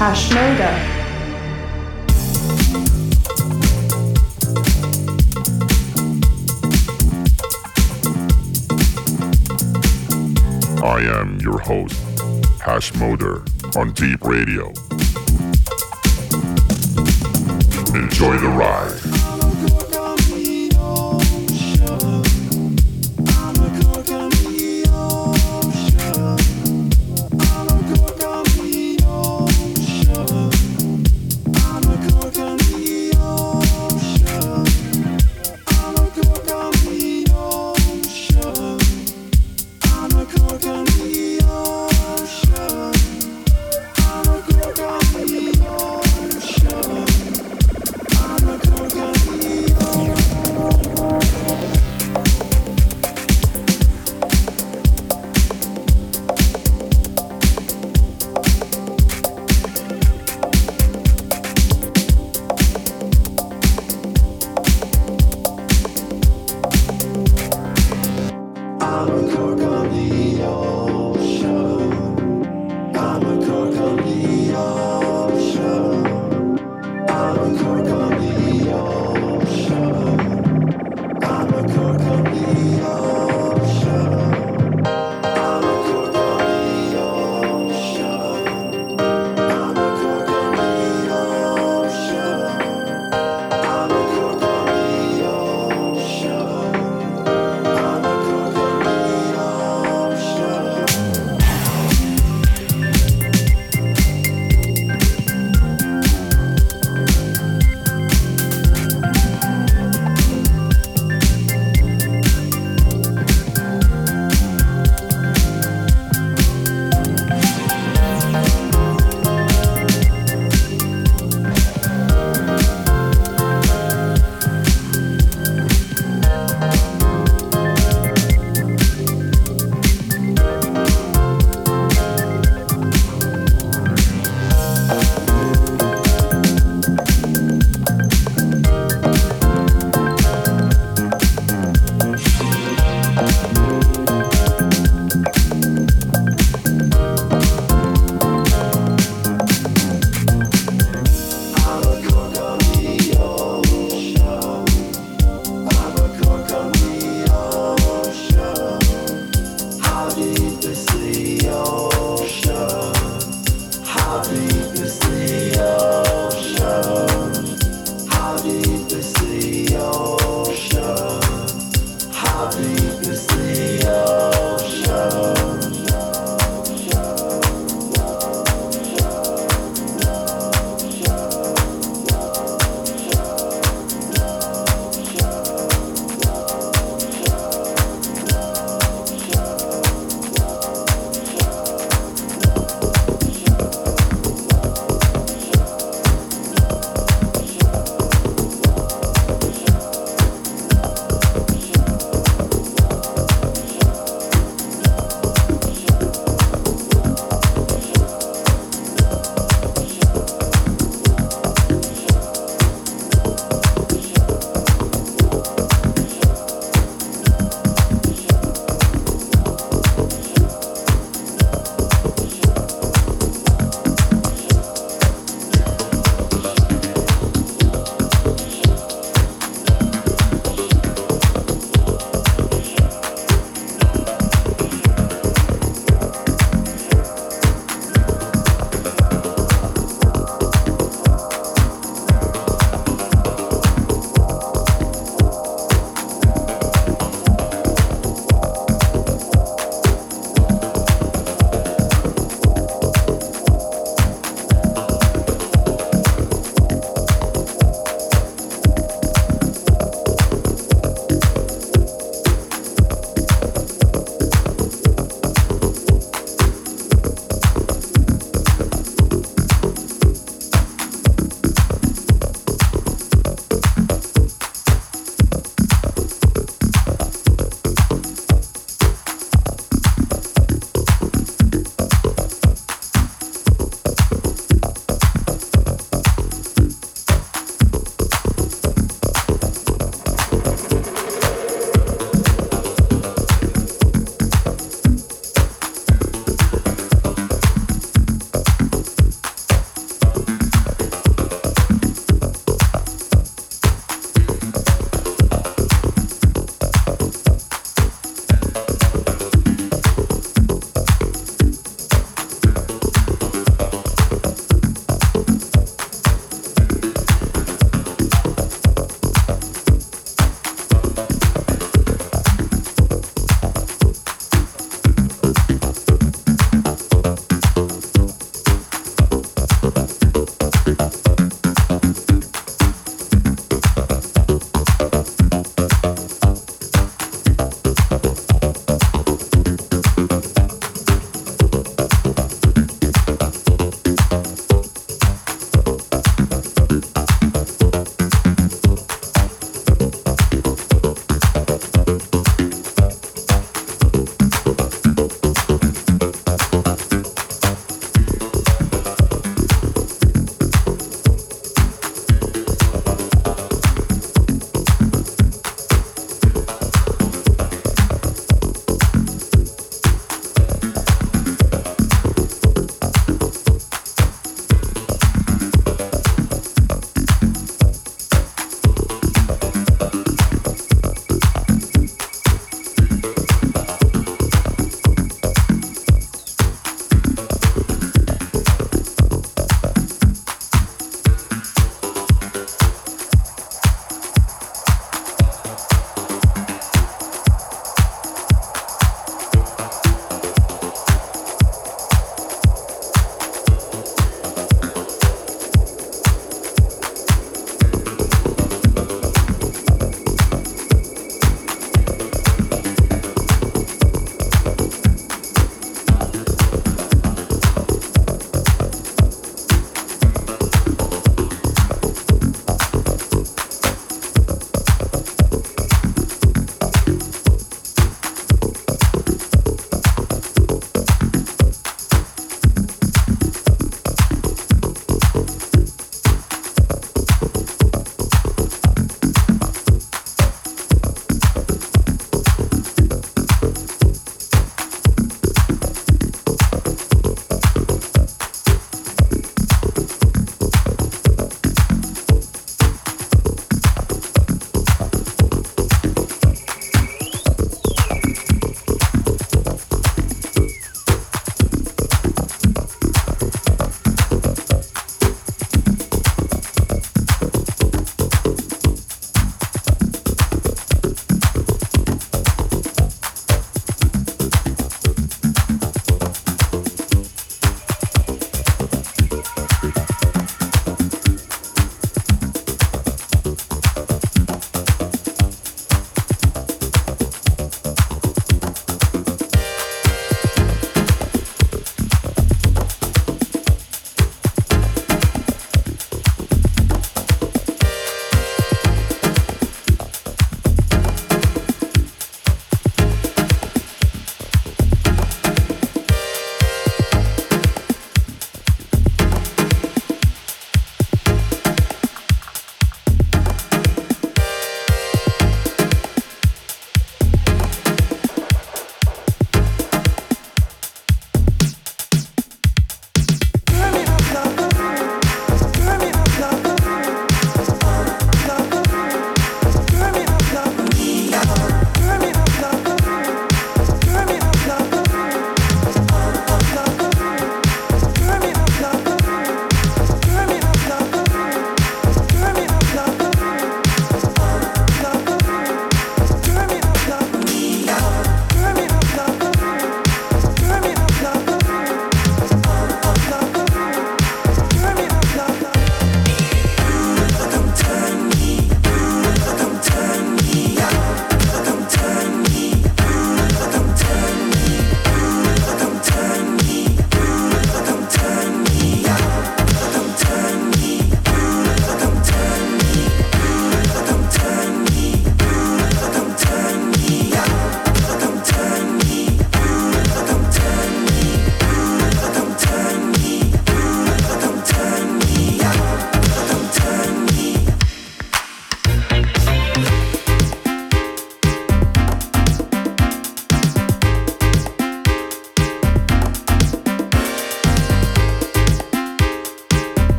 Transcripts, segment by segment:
Hashmoder. I am your host, Hashmoder, on D3EP Radio. Enjoy the ride.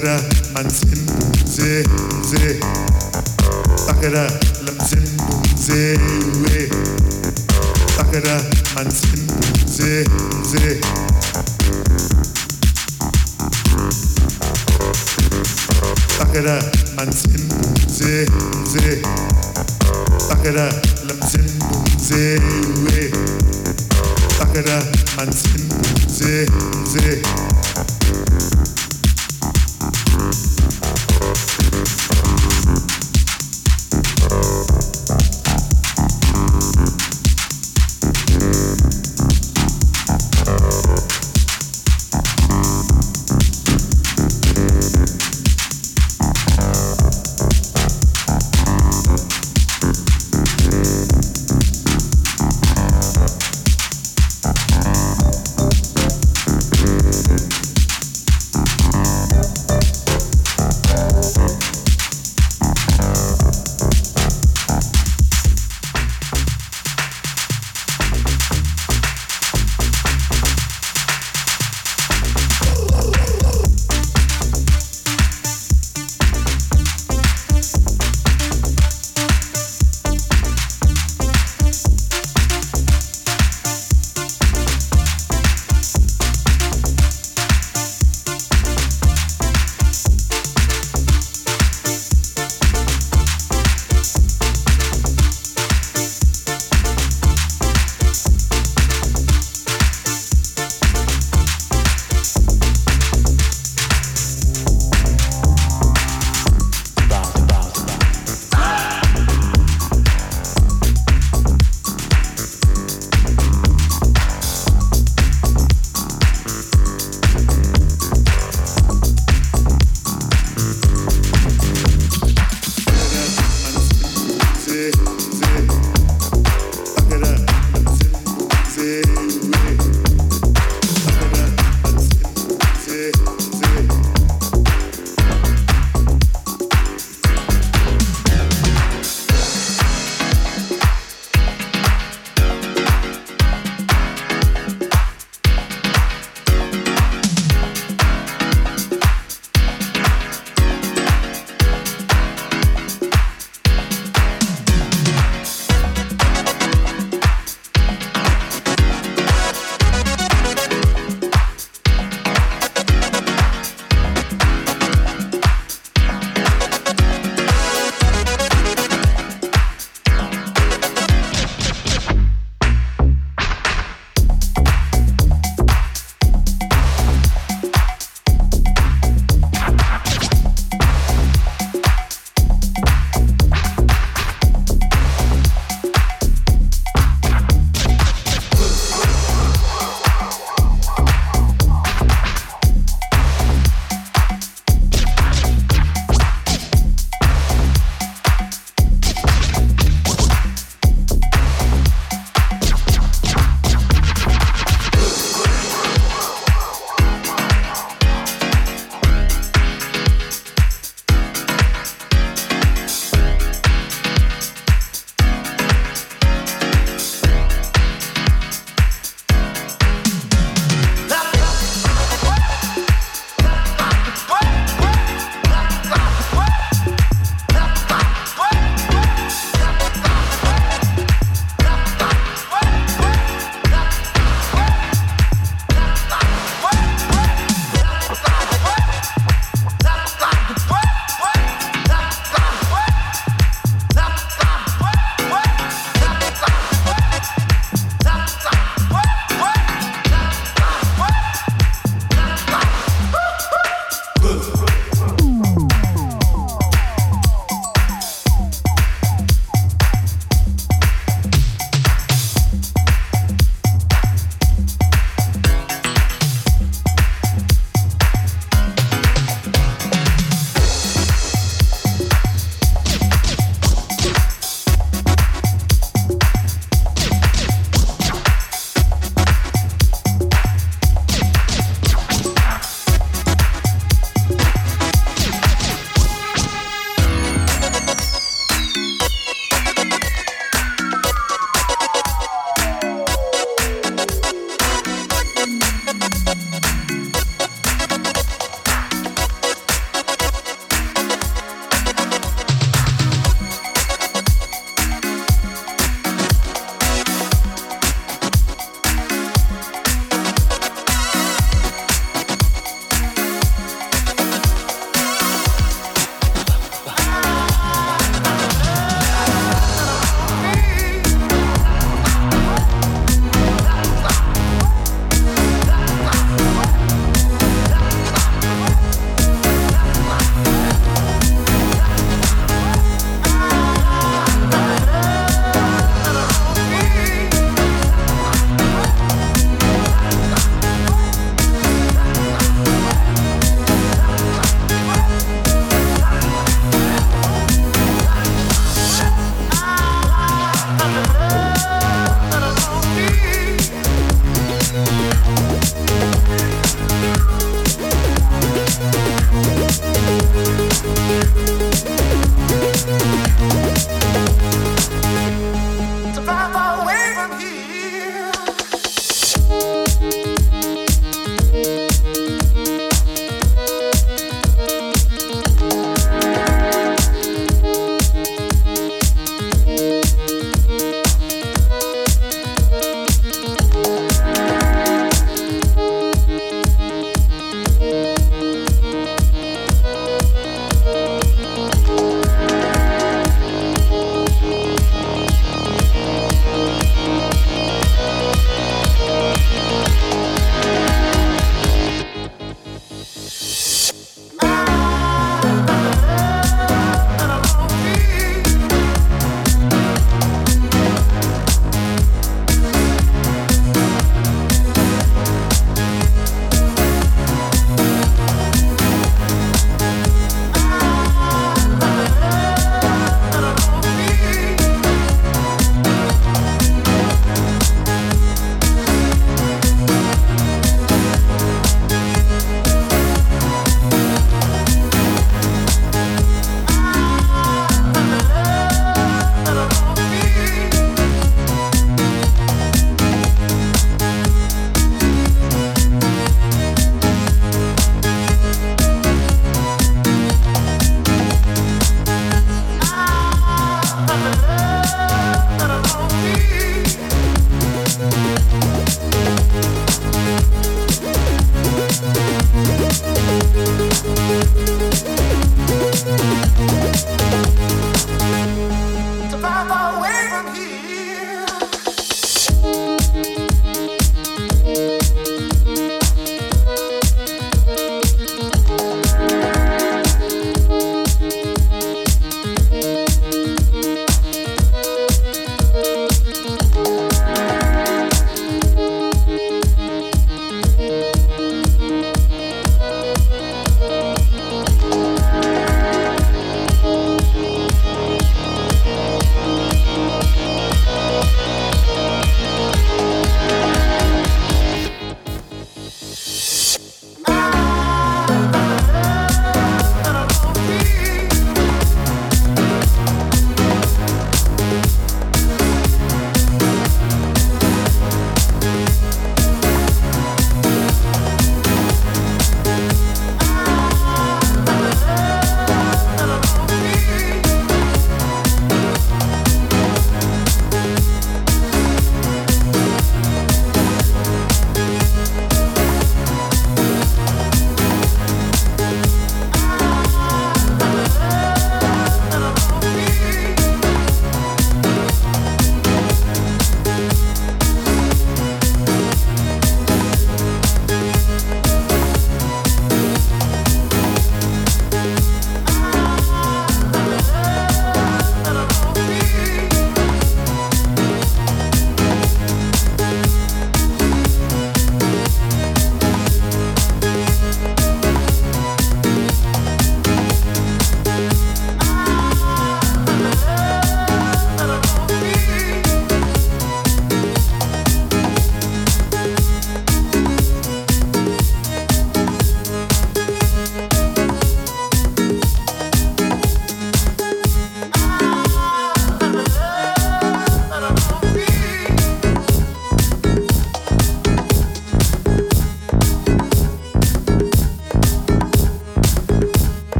طاهرة منزم زي زي طاهرة لمزم زي وي طاهرة منزم زي زي طاهرة منزم زي زي طاهرة لمزم زي وي طاهرة منزم زي زي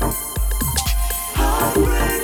Heartbreak.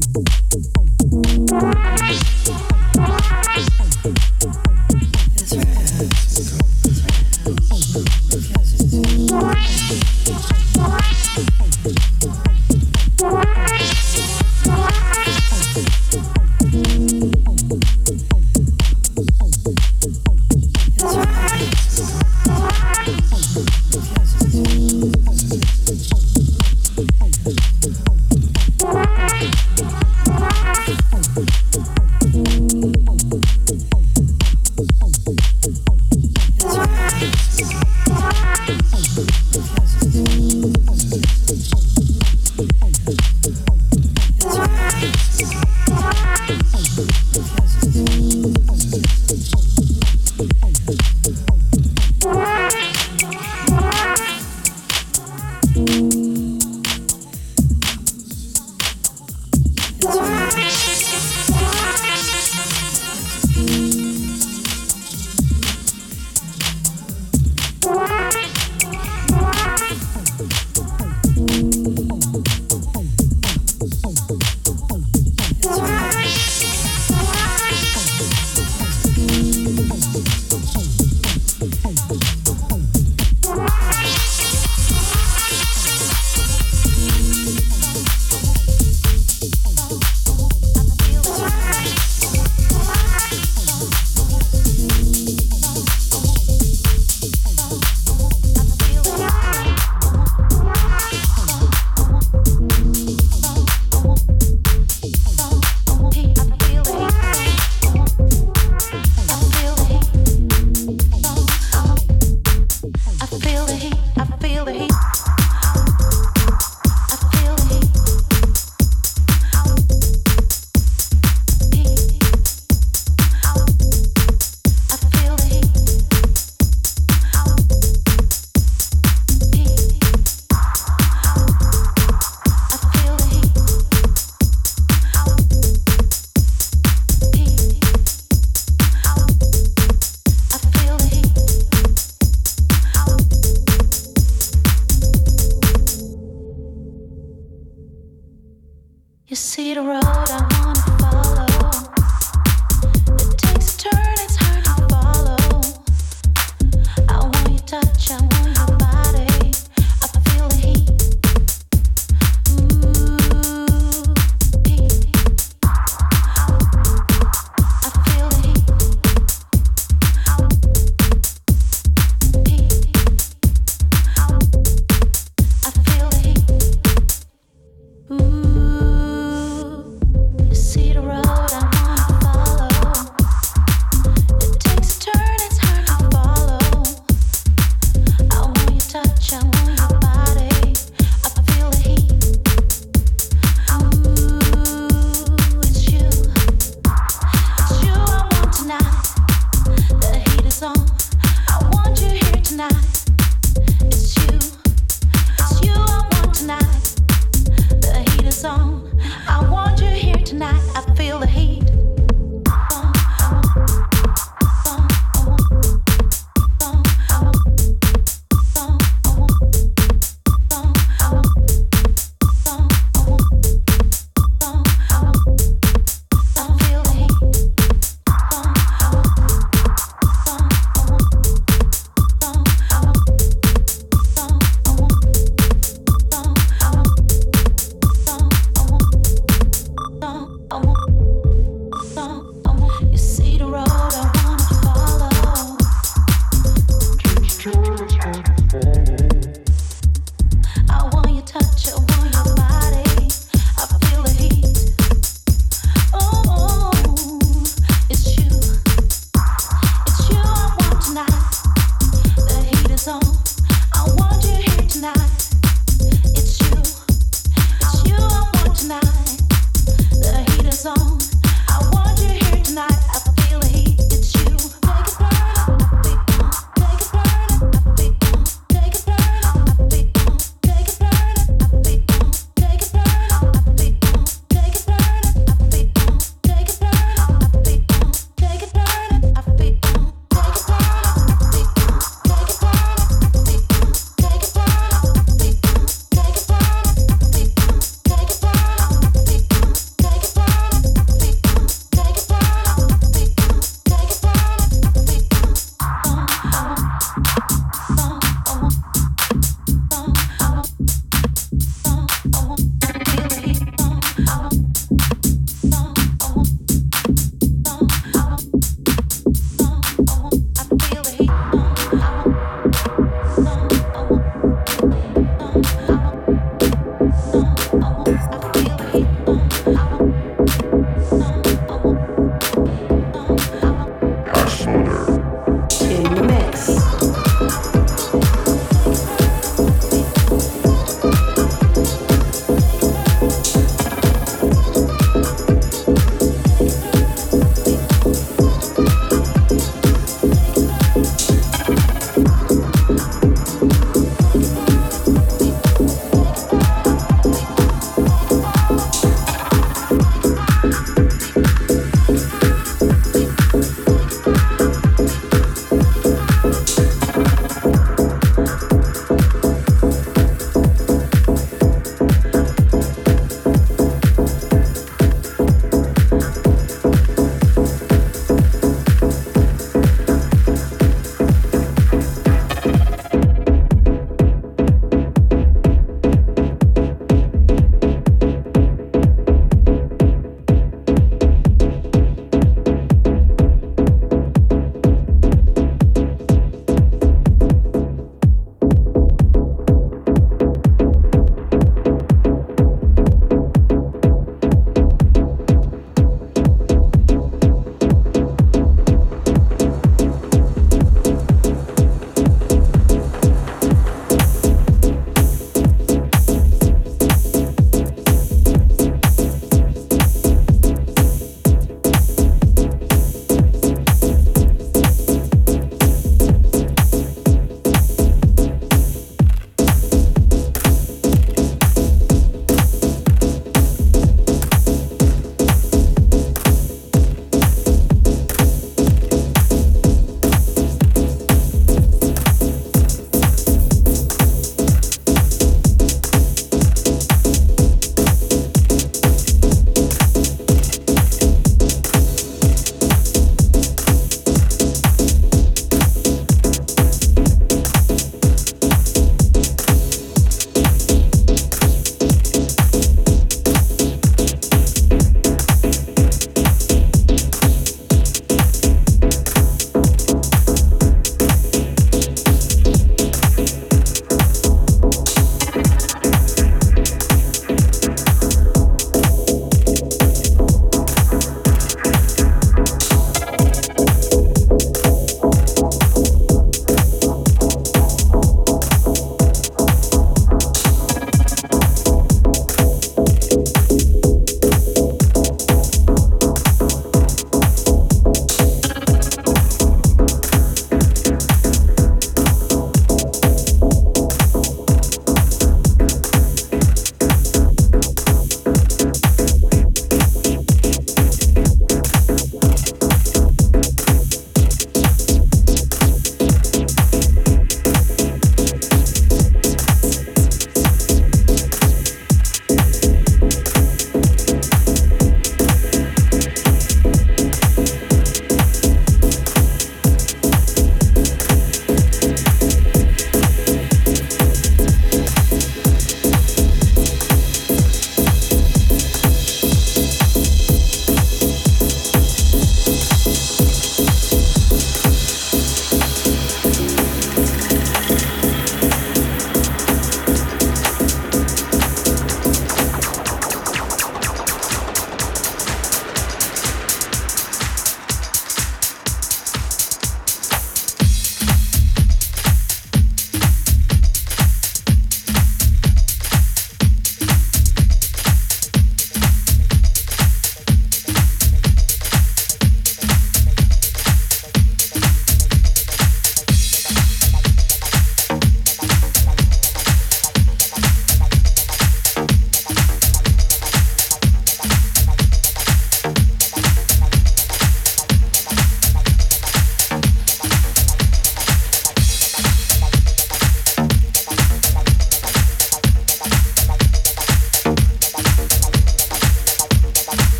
Thank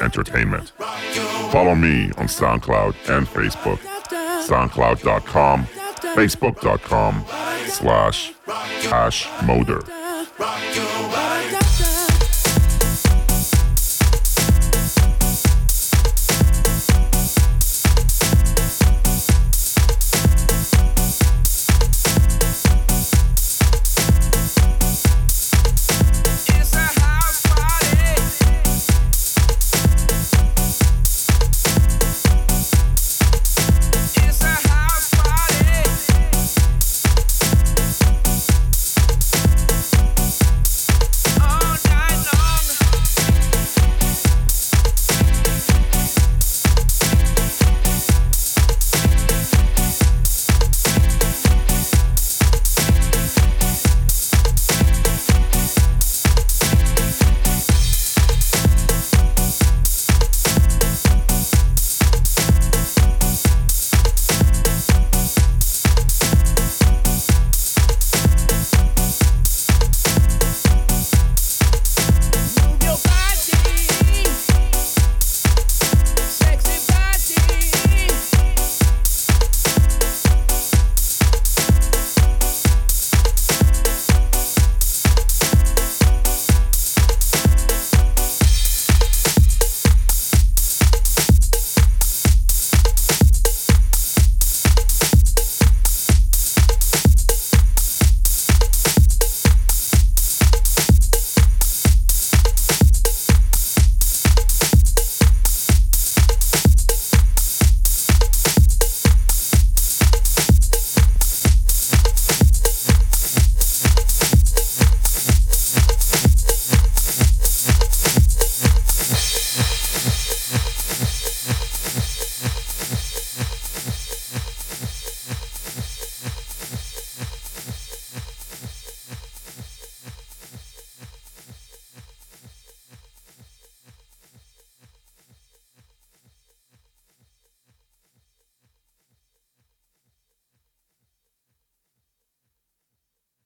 entertainment. Follow me on SoundCloud and Facebook, soundcloud.com, facebook.com slash hash moder.